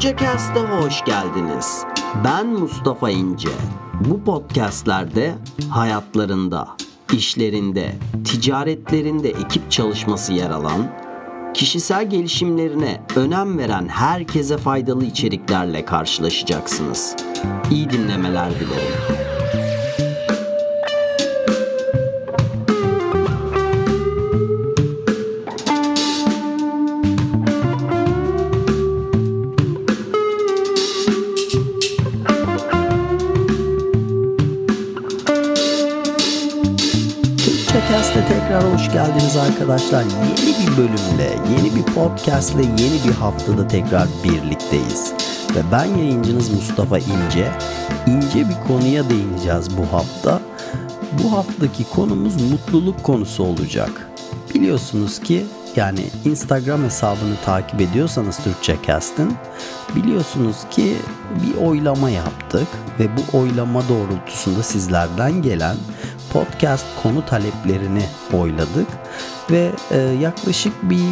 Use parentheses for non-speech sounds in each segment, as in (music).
Cast'a hoş geldiniz. Ben Mustafa İnce. Bu podcastlerde hayatlarında, işlerinde, ticaretlerinde ekip çalışması yer alan, kişisel gelişimlerine önem veren herkese faydalı içeriklerle karşılaşacaksınız. İyi dinlemeler dilerim. Podcast'e tekrar hoş geldiniz arkadaşlar. Yeni bir bölümle, yeni bir podcast'le, yeni bir haftada tekrar birlikteyiz. Ve ben yayıncınız Mustafa İnce. İnce bir konuya değineceğiz bu hafta. Bu haftaki konumuz mutluluk konusu olacak. Biliyorsunuz ki yani Instagram hesabını takip ediyorsanız Türkçe Cast'ın biliyorsunuz ki bir oylama yaptık ve bu oylama doğrultusunda sizlerden gelen podcast konu taleplerini oyladık ve e, yaklaşık bir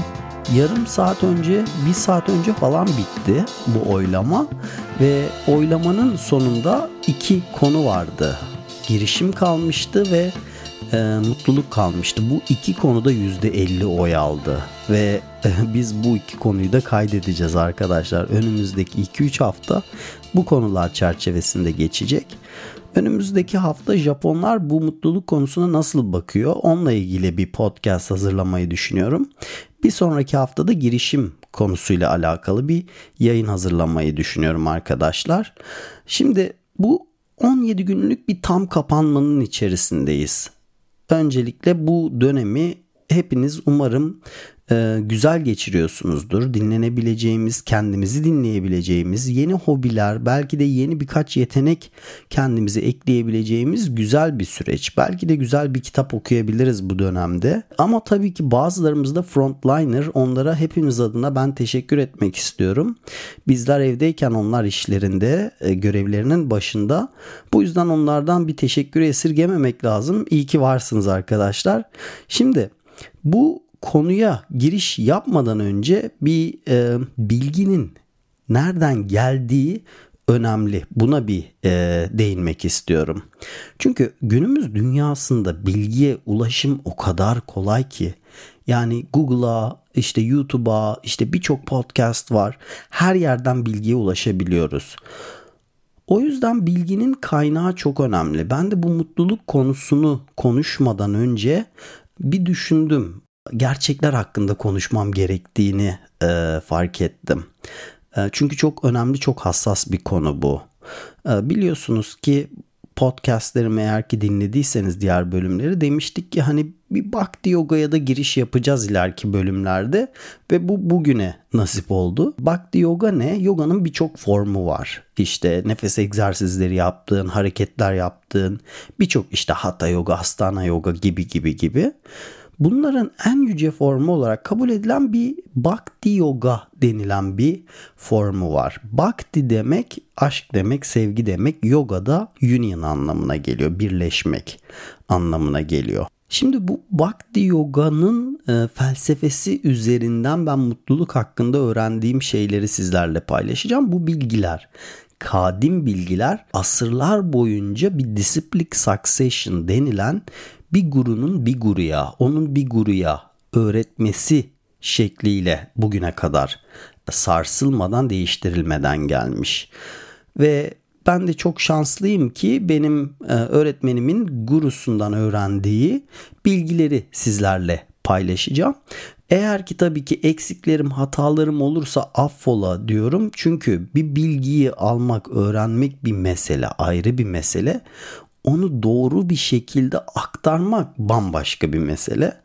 yarım saat önce, bir saat önce falan bitti bu oylama ve oylamanın sonunda iki konu vardı. Girişim kalmıştı ve e, mutluluk kalmıştı. Bu iki konuda %50 oy aldı ve e, biz bu iki konuyu da kaydedeceğiz arkadaşlar. Önümüzdeki 2-3 hafta bu konular çerçevesinde geçecek. Önümüzdeki hafta Japonlar bu mutluluk konusuna nasıl bakıyor? Onunla ilgili bir podcast hazırlamayı düşünüyorum. Bir sonraki haftada girişim konusuyla alakalı bir yayın hazırlamayı düşünüyorum arkadaşlar. Şimdi bu 17 günlük bir tam kapanmanın içerisindeyiz. Öncelikle bu dönemi hepiniz umarım e, güzel geçiriyorsunuzdur. Dinlenebileceğimiz, kendimizi dinleyebileceğimiz yeni hobiler, belki de yeni birkaç yetenek kendimize ekleyebileceğimiz güzel bir süreç. Belki de güzel bir kitap okuyabiliriz bu dönemde. Ama tabii ki bazılarımız da frontliner. Onlara hepimiz adına ben teşekkür etmek istiyorum. Bizler evdeyken onlar işlerinde, e, görevlerinin başında. Bu yüzden onlardan bir teşekkür esirgememek lazım. İyi ki varsınız arkadaşlar. Şimdi bu konuya giriş yapmadan önce bir e, bilginin nereden geldiği önemli. Buna bir e, değinmek istiyorum. Çünkü günümüz dünyasında bilgiye ulaşım o kadar kolay ki yani Google'a, işte YouTube'a, işte birçok podcast var. Her yerden bilgiye ulaşabiliyoruz. O yüzden bilginin kaynağı çok önemli. Ben de bu mutluluk konusunu konuşmadan önce bir düşündüm gerçekler hakkında konuşmam gerektiğini e, fark ettim. E, çünkü çok önemli, çok hassas bir konu bu. E, biliyorsunuz ki podcastlerimi eğer ki dinlediyseniz diğer bölümleri demiştik ki hani bir Bhakti Yoga'ya da giriş yapacağız ileriki bölümlerde ve bu bugüne nasip oldu. Bhakti Yoga ne? Yoga'nın birçok formu var. İşte nefes egzersizleri yaptığın, hareketler yaptığın, birçok işte Hatha Yoga, Astana Yoga gibi gibi gibi. Bunların en yüce formu olarak kabul edilen bir Bhakti Yoga denilen bir formu var. Bhakti demek aşk demek, sevgi demek. Yoga da union anlamına geliyor. Birleşmek anlamına geliyor. Şimdi bu Bhakti Yoga'nın e, felsefesi üzerinden ben mutluluk hakkında öğrendiğim şeyleri sizlerle paylaşacağım. Bu bilgiler kadim bilgiler asırlar boyunca bir disciplic succession denilen bir gurunun bir guruya, onun bir guruya öğretmesi şekliyle bugüne kadar sarsılmadan değiştirilmeden gelmiş. Ve ben de çok şanslıyım ki benim e, öğretmenimin gurusundan öğrendiği bilgileri sizlerle paylaşacağım. Eğer ki tabii ki eksiklerim, hatalarım olursa affola diyorum. Çünkü bir bilgiyi almak, öğrenmek bir mesele, ayrı bir mesele onu doğru bir şekilde aktarmak bambaşka bir mesele.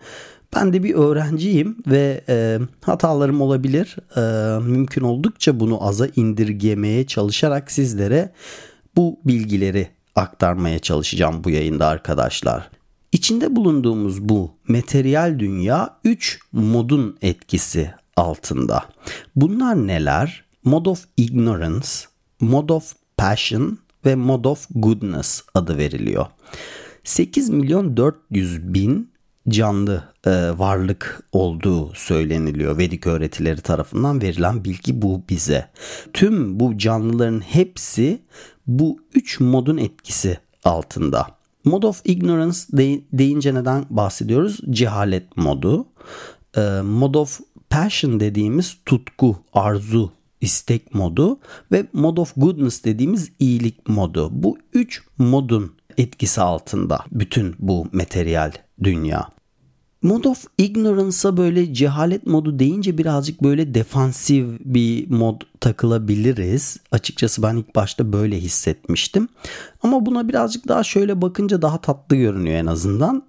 Ben de bir öğrenciyim ve e, hatalarım olabilir. E, mümkün oldukça bunu aza indirgemeye çalışarak sizlere bu bilgileri aktarmaya çalışacağım bu yayında arkadaşlar. İçinde bulunduğumuz bu materyal dünya 3 modun etkisi altında. Bunlar neler? Mode of ignorance, mode of passion ve Mod of Goodness adı veriliyor. 8 milyon 400 bin canlı e, varlık olduğu söyleniliyor. Vedik öğretileri tarafından verilen bilgi bu bize. Tüm bu canlıların hepsi bu üç modun etkisi altında. Mode of ignorance de, deyince neden bahsediyoruz? Cehalet modu. E, mode of passion dediğimiz tutku, arzu, istek modu ve mode of goodness dediğimiz iyilik modu. Bu üç modun etkisi altında bütün bu materyal dünya. Mode of Ignorance'a böyle cehalet modu deyince birazcık böyle defansif bir mod takılabiliriz. Açıkçası ben ilk başta böyle hissetmiştim. Ama buna birazcık daha şöyle bakınca daha tatlı görünüyor en azından.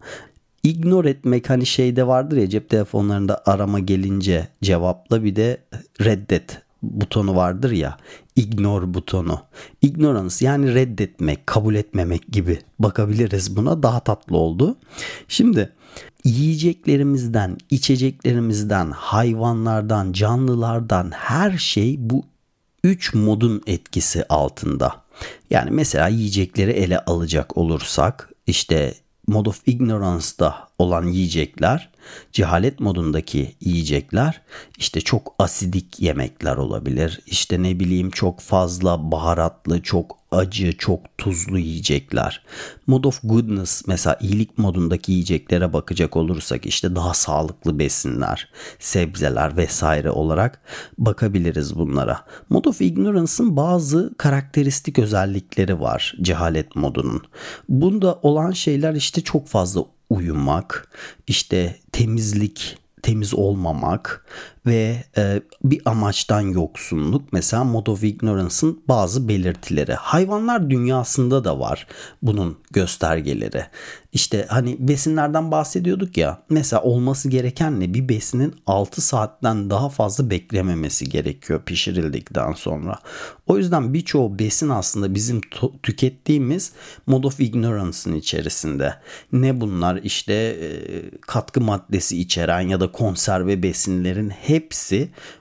Ignore etmek hani şeyde vardır ya cep telefonlarında arama gelince cevapla bir de reddet butonu vardır ya ignore butonu. Ignorance yani reddetmek, kabul etmemek gibi bakabiliriz buna daha tatlı oldu. Şimdi yiyeceklerimizden, içeceklerimizden, hayvanlardan, canlılardan her şey bu üç modun etkisi altında. Yani mesela yiyecekleri ele alacak olursak işte Mode of Ignorance'da olan yiyecekler, cehalet modundaki yiyecekler işte çok asidik yemekler olabilir. İşte ne bileyim çok fazla baharatlı, çok acı, çok tuzlu yiyecekler. Mode of Goodness mesela iyilik modundaki yiyeceklere bakacak olursak işte daha sağlıklı besinler, sebzeler vesaire olarak bakabiliriz bunlara. Mode of Ignorance'ın bazı karakteristik özellikleri var cehalet modunun. Bunda olan şeyler işte çok fazla uyumak, işte temizlik, temiz olmamak ve e, bir amaçtan yoksunluk mesela mode of ignorance'ın bazı belirtileri. Hayvanlar dünyasında da var bunun göstergeleri. İşte hani besinlerden bahsediyorduk ya mesela olması gereken ne bir besinin 6 saatten daha fazla beklememesi gerekiyor pişirildikten sonra. O yüzden birçoğu besin aslında bizim tükettiğimiz mode of ignorance'ın içerisinde. Ne bunlar işte e, katkı maddesi içeren ya da konserve besinlerin hepsi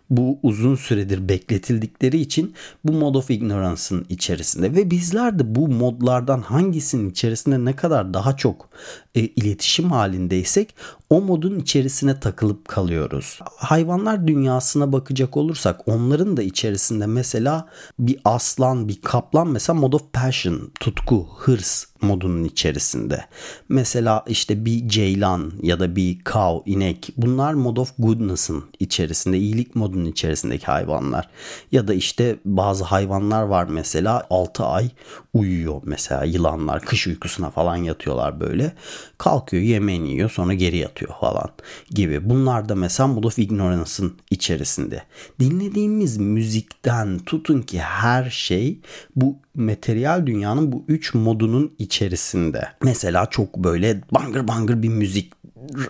bu uzun süredir bekletildikleri için bu mod of ignorance'ın içerisinde ve bizler de bu modlardan hangisinin içerisinde ne kadar daha çok e, iletişim halindeysek o modun içerisine takılıp kalıyoruz. Hayvanlar dünyasına bakacak olursak onların da içerisinde mesela bir aslan, bir kaplan mesela mod of passion, tutku, hırs modunun içerisinde. Mesela işte bir ceylan ya da bir cow, inek bunlar mod of goodness'ın içerisinde, iyilik modunun içerisindeki hayvanlar. Ya da işte bazı hayvanlar var mesela 6 ay uyuyor mesela yılanlar kış uykusuna falan yatıyorlar böyle. Kalkıyor yemeğini yiyor sonra geri yatıyor falan gibi. Bunlar da mesela Mood of Ignorance'ın içerisinde. Dinlediğimiz müzikten tutun ki her şey bu materyal dünyanın bu üç modunun içerisinde. Mesela çok böyle bangır bangır bir müzik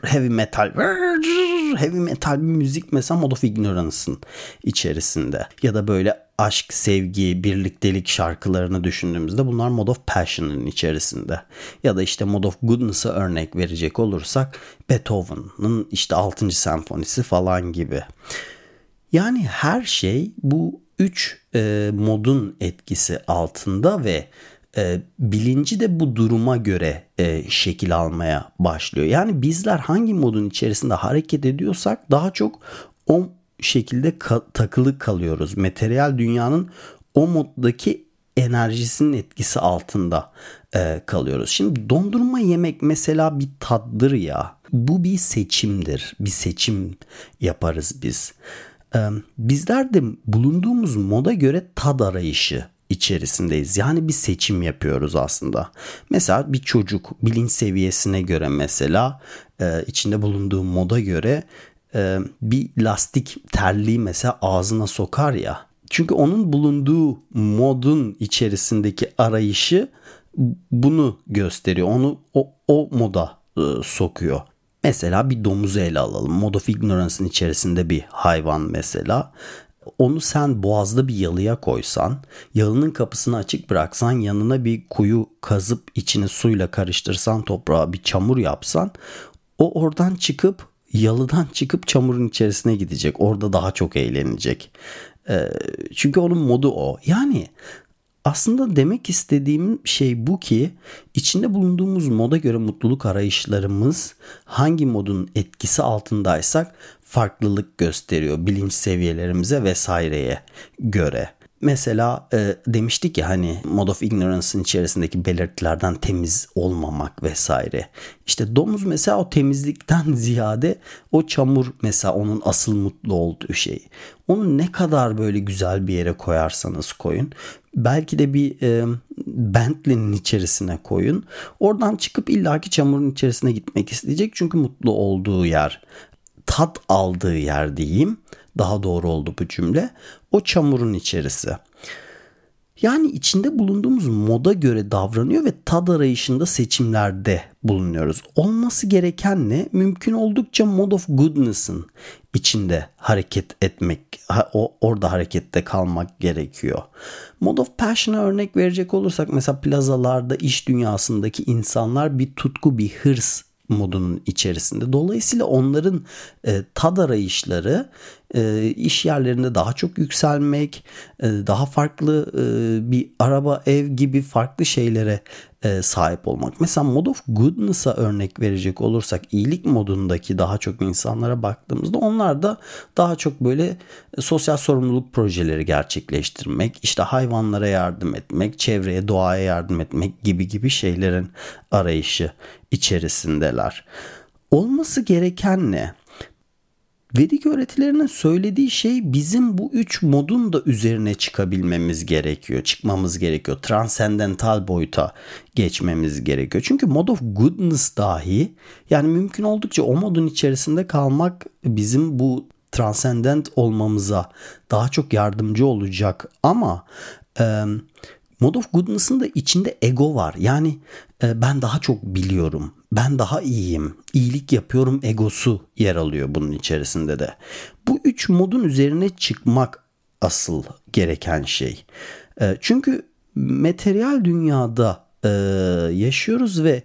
heavy metal heavy metal bir müzik mesela Mod of Ignorance'ın içerisinde ya da böyle aşk, sevgi, birliktelik şarkılarını düşündüğümüzde bunlar Mod of Passion'ın içerisinde. Ya da işte Mod of Goodness'a örnek verecek olursak Beethoven'ın işte 6. senfonisi falan gibi. Yani her şey bu üç e, modun etkisi altında ve e, bilinci de bu duruma göre e, şekil almaya başlıyor. Yani bizler hangi modun içerisinde hareket ediyorsak daha çok o şekilde ka- takılı kalıyoruz. Materyal dünyanın o moddaki enerjisinin etkisi altında e, kalıyoruz. Şimdi dondurma yemek mesela bir taddır ya. Bu bir seçimdir. Bir seçim yaparız biz. E, bizler de bulunduğumuz moda göre tad arayışı içerisindeyiz. Yani bir seçim yapıyoruz aslında. Mesela bir çocuk bilinç seviyesine göre mesela e, içinde bulunduğu moda göre e, bir lastik terliği mesela ağzına sokar ya. Çünkü onun bulunduğu modun içerisindeki arayışı bunu gösteriyor. Onu o, o moda e, sokuyor. Mesela bir domuzu ele alalım. Mod of Ignorance'ın içerisinde bir hayvan mesela onu sen boğazda bir yalıya koysan, yalının kapısını açık bıraksan, yanına bir kuyu kazıp içini suyla karıştırsan toprağa bir çamur yapsan, o oradan çıkıp yalıdan çıkıp çamurun içerisine gidecek. Orada daha çok eğlenecek. Ee, çünkü onun modu o. Yani Aslında demek istediğim şey bu ki içinde bulunduğumuz moda göre mutluluk arayışlarımız hangi modun etkisi altındaysak farklılık gösteriyor bilinç seviyelerimize vesaireye göre. Mesela e, demiştik ya hani Mode of Ignorance'ın içerisindeki belirtilerden temiz olmamak vesaire. İşte domuz mesela o temizlikten (laughs) ziyade o çamur mesela onun asıl mutlu olduğu şey. Onu ne kadar böyle güzel bir yere koyarsanız koyun. Belki de bir e, Bentley'nin içerisine koyun. Oradan çıkıp illaki çamurun içerisine gitmek isteyecek. Çünkü mutlu olduğu yer. Tat aldığı yer diyeyim daha doğru oldu bu cümle. O çamurun içerisi. Yani içinde bulunduğumuz moda göre davranıyor ve tad arayışında seçimlerde bulunuyoruz. Olması gereken ne? Mümkün oldukça mod of goodness'ın içinde hareket etmek, o orada harekette kalmak gerekiyor. Mod of passion'a örnek verecek olursak mesela plazalarda iş dünyasındaki insanlar bir tutku, bir hırs modunun içerisinde. Dolayısıyla onların e, tad arayışları e, iş yerlerinde daha çok yükselmek, e, daha farklı e, bir araba, ev gibi farklı şeylere e, sahip olmak. Mesela Mod of Goodness'a örnek verecek olursak iyilik modundaki daha çok insanlara baktığımızda onlar da daha çok böyle sosyal sorumluluk projeleri gerçekleştirmek, işte hayvanlara yardım etmek, çevreye, doğaya yardım etmek gibi gibi şeylerin arayışı içerisindeler. Olması gereken ne? Vedik öğretilerinin söylediği şey bizim bu üç modun da üzerine çıkabilmemiz gerekiyor. Çıkmamız gerekiyor. Transcendental boyuta geçmemiz gerekiyor. Çünkü mod of goodness dahi yani mümkün oldukça o modun içerisinde kalmak bizim bu transcendent olmamıza daha çok yardımcı olacak. Ama e, Mod of Goodness'ın da içinde ego var. Yani e, ben daha çok biliyorum. Ben daha iyiyim. iyilik yapıyorum egosu yer alıyor bunun içerisinde de. Bu üç modun üzerine çıkmak asıl gereken şey. E, çünkü materyal dünyada e, yaşıyoruz ve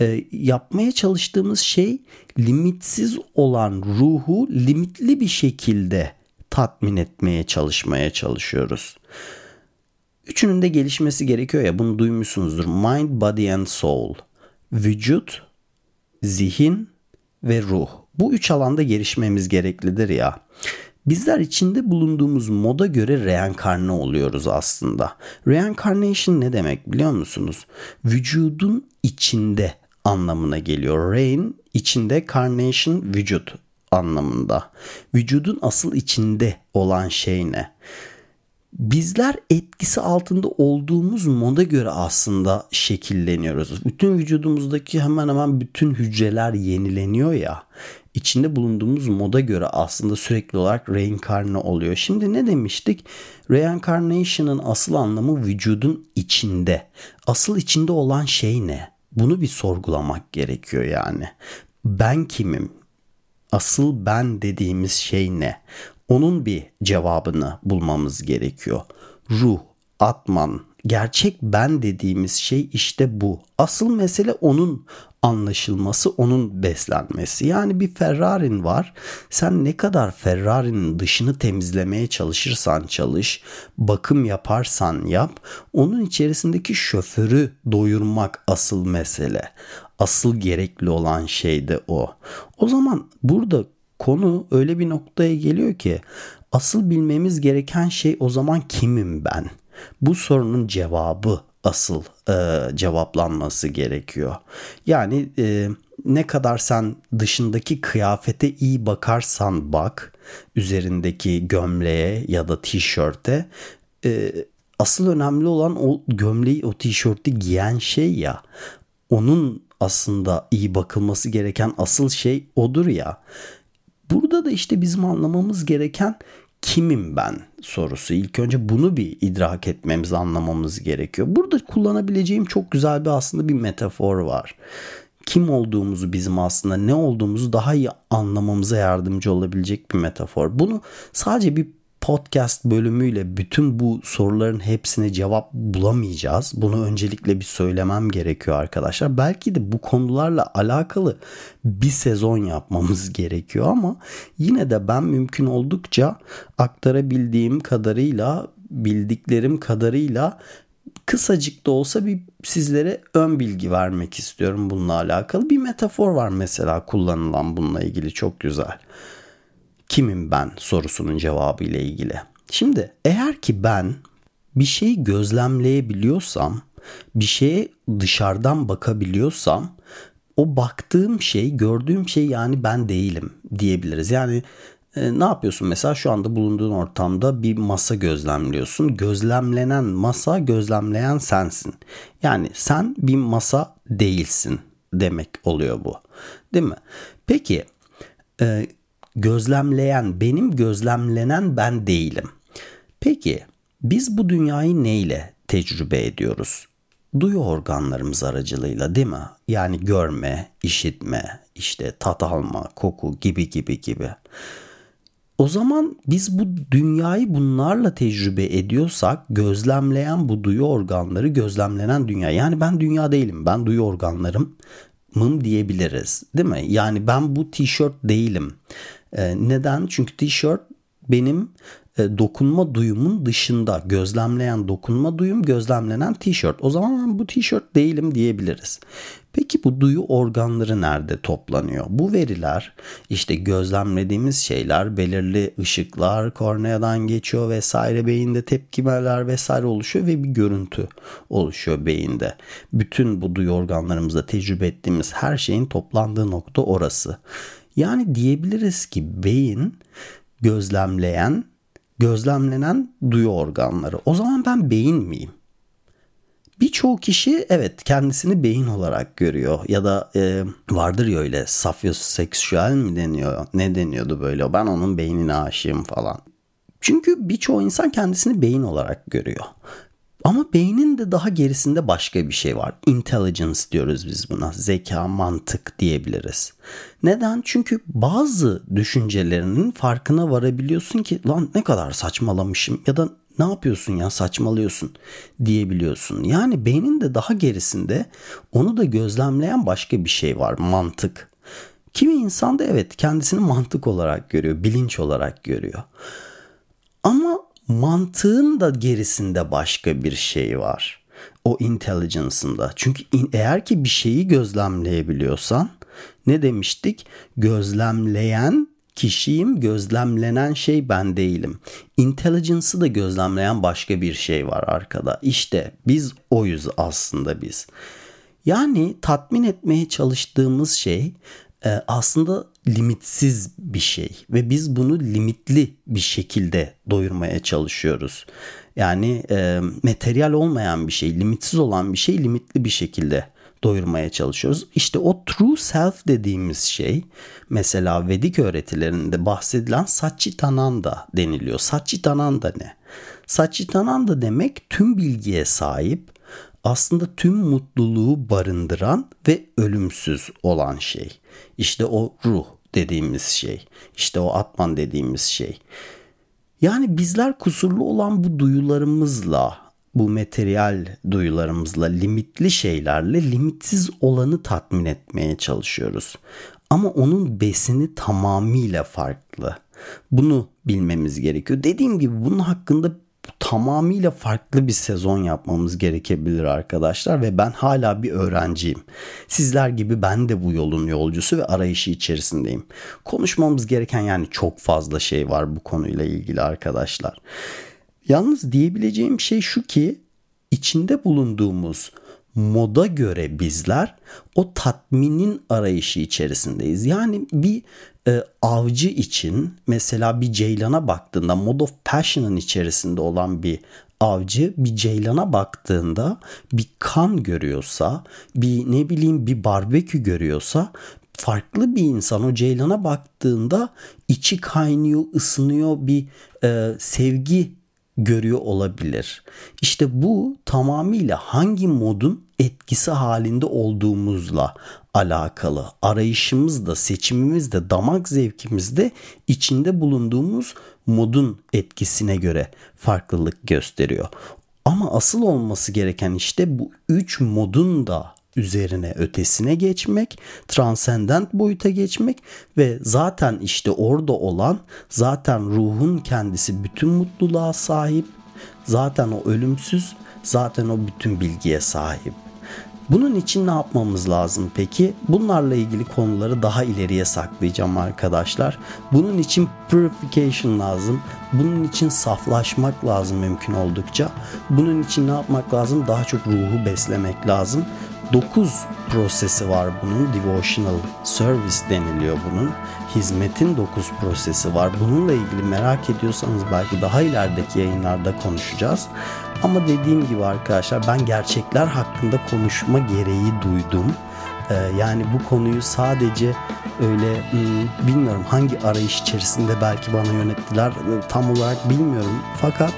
e, yapmaya çalıştığımız şey limitsiz olan ruhu limitli bir şekilde tatmin etmeye çalışmaya çalışıyoruz. Üçünün de gelişmesi gerekiyor ya bunu duymuşsunuzdur. Mind, body and soul. Vücut, zihin ve ruh. Bu üç alanda gelişmemiz gereklidir ya. Bizler içinde bulunduğumuz moda göre reenkarne oluyoruz aslında. Reincarnation ne demek biliyor musunuz? Vücudun içinde anlamına geliyor. Rein içinde, carnation vücut anlamında. Vücudun asıl içinde olan şey ne? Bizler etkisi altında olduğumuz moda göre aslında şekilleniyoruz. Bütün vücudumuzdaki hemen hemen bütün hücreler yenileniyor ya. İçinde bulunduğumuz moda göre aslında sürekli olarak reinkarne oluyor. Şimdi ne demiştik? Reincarnation'ın asıl anlamı vücudun içinde. Asıl içinde olan şey ne? Bunu bir sorgulamak gerekiyor yani. Ben kimim? Asıl ben dediğimiz şey ne? Onun bir cevabını bulmamız gerekiyor. Ruh, atman, gerçek ben dediğimiz şey işte bu. Asıl mesele onun anlaşılması, onun beslenmesi. Yani bir Ferrari'n var. Sen ne kadar Ferrari'nin dışını temizlemeye çalışırsan çalış, bakım yaparsan yap, onun içerisindeki şoförü doyurmak asıl mesele. Asıl gerekli olan şey de o. O zaman burada konu öyle bir noktaya geliyor ki asıl bilmemiz gereken şey o zaman kimim ben? Bu sorunun cevabı asıl e, cevaplanması gerekiyor. Yani e, ne kadar sen dışındaki kıyafete iyi bakarsan bak, üzerindeki gömleğe ya da tişörte e, asıl önemli olan o gömleği o tişörtü giyen şey ya. Onun aslında iyi bakılması gereken asıl şey odur ya. Burada da işte bizim anlamamız gereken kimim ben sorusu. İlk önce bunu bir idrak etmemiz, anlamamız gerekiyor. Burada kullanabileceğim çok güzel bir aslında bir metafor var. Kim olduğumuzu bizim aslında ne olduğumuzu daha iyi anlamamıza yardımcı olabilecek bir metafor. Bunu sadece bir podcast bölümüyle bütün bu soruların hepsine cevap bulamayacağız. Bunu öncelikle bir söylemem gerekiyor arkadaşlar. Belki de bu konularla alakalı bir sezon yapmamız gerekiyor ama yine de ben mümkün oldukça aktarabildiğim kadarıyla, bildiklerim kadarıyla kısacık da olsa bir sizlere ön bilgi vermek istiyorum bununla alakalı. Bir metafor var mesela kullanılan bununla ilgili çok güzel. Kimim ben sorusunun cevabı ile ilgili. Şimdi eğer ki ben bir şeyi gözlemleyebiliyorsam, bir şeye dışarıdan bakabiliyorsam o baktığım şey, gördüğüm şey yani ben değilim diyebiliriz. Yani e, ne yapıyorsun mesela şu anda bulunduğun ortamda bir masa gözlemliyorsun. Gözlemlenen masa gözlemleyen sensin. Yani sen bir masa değilsin demek oluyor bu. Değil mi? Peki e, gözlemleyen benim gözlemlenen ben değilim. Peki biz bu dünyayı neyle tecrübe ediyoruz? Duyu organlarımız aracılığıyla değil mi? Yani görme, işitme, işte tat alma, koku gibi gibi gibi. O zaman biz bu dünyayı bunlarla tecrübe ediyorsak gözlemleyen bu duyu organları gözlemlenen dünya. Yani ben dünya değilim ben duyu organlarım mım diyebiliriz değil mi? Yani ben bu tişört değilim. Ee, neden? Çünkü tişört benim e, dokunma duyumun dışında gözlemleyen dokunma duyum gözlemlenen tişört. O zaman ben bu tişört değilim diyebiliriz. Peki bu duyu organları nerede toplanıyor? Bu veriler işte gözlemlediğimiz şeyler belirli ışıklar korneadan geçiyor vesaire beyinde tepkimeler vesaire oluşuyor ve bir görüntü oluşuyor beyinde. Bütün bu duyu organlarımızda tecrübe ettiğimiz her şeyin toplandığı nokta orası. Yani diyebiliriz ki beyin gözlemleyen, gözlemlenen duyu organları. O zaman ben beyin miyim? Birçoğu kişi evet kendisini beyin olarak görüyor ya da e, vardır ya öyle safyoseksüel mi deniyor ne deniyordu böyle ben onun beynine aşığım falan. Çünkü birçoğu insan kendisini beyin olarak görüyor. Ama beynin de daha gerisinde başka bir şey var. Intelligence diyoruz biz buna. Zeka, mantık diyebiliriz. Neden? Çünkü bazı düşüncelerinin farkına varabiliyorsun ki lan ne kadar saçmalamışım ya da ne yapıyorsun ya saçmalıyorsun diyebiliyorsun. Yani beynin de daha gerisinde onu da gözlemleyen başka bir şey var mantık. Kimi insan da evet kendisini mantık olarak görüyor, bilinç olarak görüyor. Ama mantığın da gerisinde başka bir şey var. O intelligence'ında. Çünkü eğer ki bir şeyi gözlemleyebiliyorsan ne demiştik? Gözlemleyen kişiyim, gözlemlenen şey ben değilim. Intelligence'ı da gözlemleyen başka bir şey var arkada. İşte biz oyuz aslında biz. Yani tatmin etmeye çalıştığımız şey e, aslında limitsiz bir şey ve biz bunu limitli bir şekilde doyurmaya çalışıyoruz. Yani e, materyal olmayan bir şey, limitsiz olan bir şey limitli bir şekilde doyurmaya çalışıyoruz. İşte o true self dediğimiz şey mesela Vedik öğretilerinde bahsedilen Satchitananda deniliyor. Satchitananda ne? Satchitananda demek tüm bilgiye sahip, aslında tüm mutluluğu barındıran ve ölümsüz olan şey. İşte o ruh dediğimiz şey. İşte o atman dediğimiz şey. Yani bizler kusurlu olan bu duyularımızla, bu materyal duyularımızla, limitli şeylerle limitsiz olanı tatmin etmeye çalışıyoruz. Ama onun besini tamamıyla farklı. Bunu bilmemiz gerekiyor. Dediğim gibi bunun hakkında tamamıyla farklı bir sezon yapmamız gerekebilir arkadaşlar ve ben hala bir öğrenciyim. Sizler gibi ben de bu yolun yolcusu ve arayışı içerisindeyim. Konuşmamız gereken yani çok fazla şey var bu konuyla ilgili arkadaşlar. Yalnız diyebileceğim şey şu ki içinde bulunduğumuz moda göre bizler o tatminin arayışı içerisindeyiz. Yani bir e, avcı için mesela bir ceylana baktığında Mode of Passion'ın içerisinde olan bir avcı bir ceylana baktığında bir kan görüyorsa, bir ne bileyim bir barbekü görüyorsa farklı bir insan o ceylana baktığında içi kaynıyor, ısınıyor bir e, sevgi görüyor olabilir. İşte bu tamamıyla hangi modun etkisi halinde olduğumuzla alakalı. Arayışımız da, seçimimiz de, damak zevkimiz de içinde bulunduğumuz modun etkisine göre farklılık gösteriyor. Ama asıl olması gereken işte bu üç modun da üzerine ötesine geçmek, transcendent boyuta geçmek ve zaten işte orada olan zaten ruhun kendisi bütün mutluluğa sahip Zaten o ölümsüz, zaten o bütün bilgiye sahip. Bunun için ne yapmamız lazım peki? Bunlarla ilgili konuları daha ileriye saklayacağım arkadaşlar. Bunun için purification lazım. Bunun için saflaşmak lazım mümkün oldukça. Bunun için ne yapmak lazım? Daha çok ruhu beslemek lazım. 9 prosesi var bunun. Devotional service deniliyor bunun. Hizmetin 9 prosesi var. Bununla ilgili merak ediyorsanız belki daha ilerideki yayınlarda konuşacağız. Ama dediğim gibi arkadaşlar ben gerçekler hakkında konuşma gereği duydum. Ee, yani bu konuyu sadece öyle hmm, bilmiyorum hangi arayış içerisinde belki bana yönettiler e, tam olarak bilmiyorum. Fakat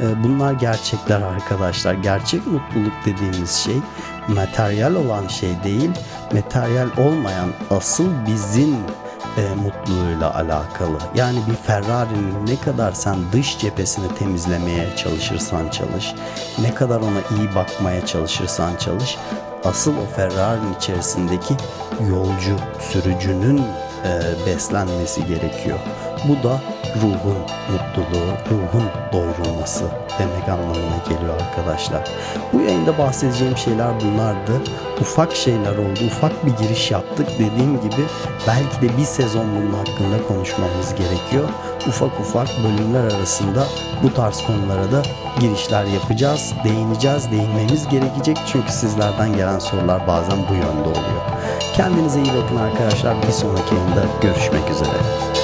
e, bunlar gerçekler arkadaşlar. Gerçek mutluluk dediğimiz şey materyal olan şey değil, materyal olmayan asıl bizim e, mutluluğuyla alakalı. Yani bir Ferrari'nin ne kadar sen dış cephesini temizlemeye çalışırsan çalış, ne kadar ona iyi bakmaya çalışırsan çalış, asıl o Ferrari'nin içerisindeki yolcu, sürücünün e, beslenmesi gerekiyor. Bu da ruhun mutluluğu, ruhun doyurulması demek anlamına geliyor arkadaşlar. Bu yayında bahsedeceğim şeyler bunlardı. Ufak şeyler oldu, ufak bir giriş yaptık. Dediğim gibi belki de bir sezon bunun hakkında konuşmamız gerekiyor. Ufak ufak bölümler arasında bu tarz konulara da girişler yapacağız, değineceğiz, değinmemiz gerekecek. Çünkü sizlerden gelen sorular bazen bu yönde oluyor. Kendinize iyi bakın arkadaşlar. Bir sonraki yayında görüşmek üzere.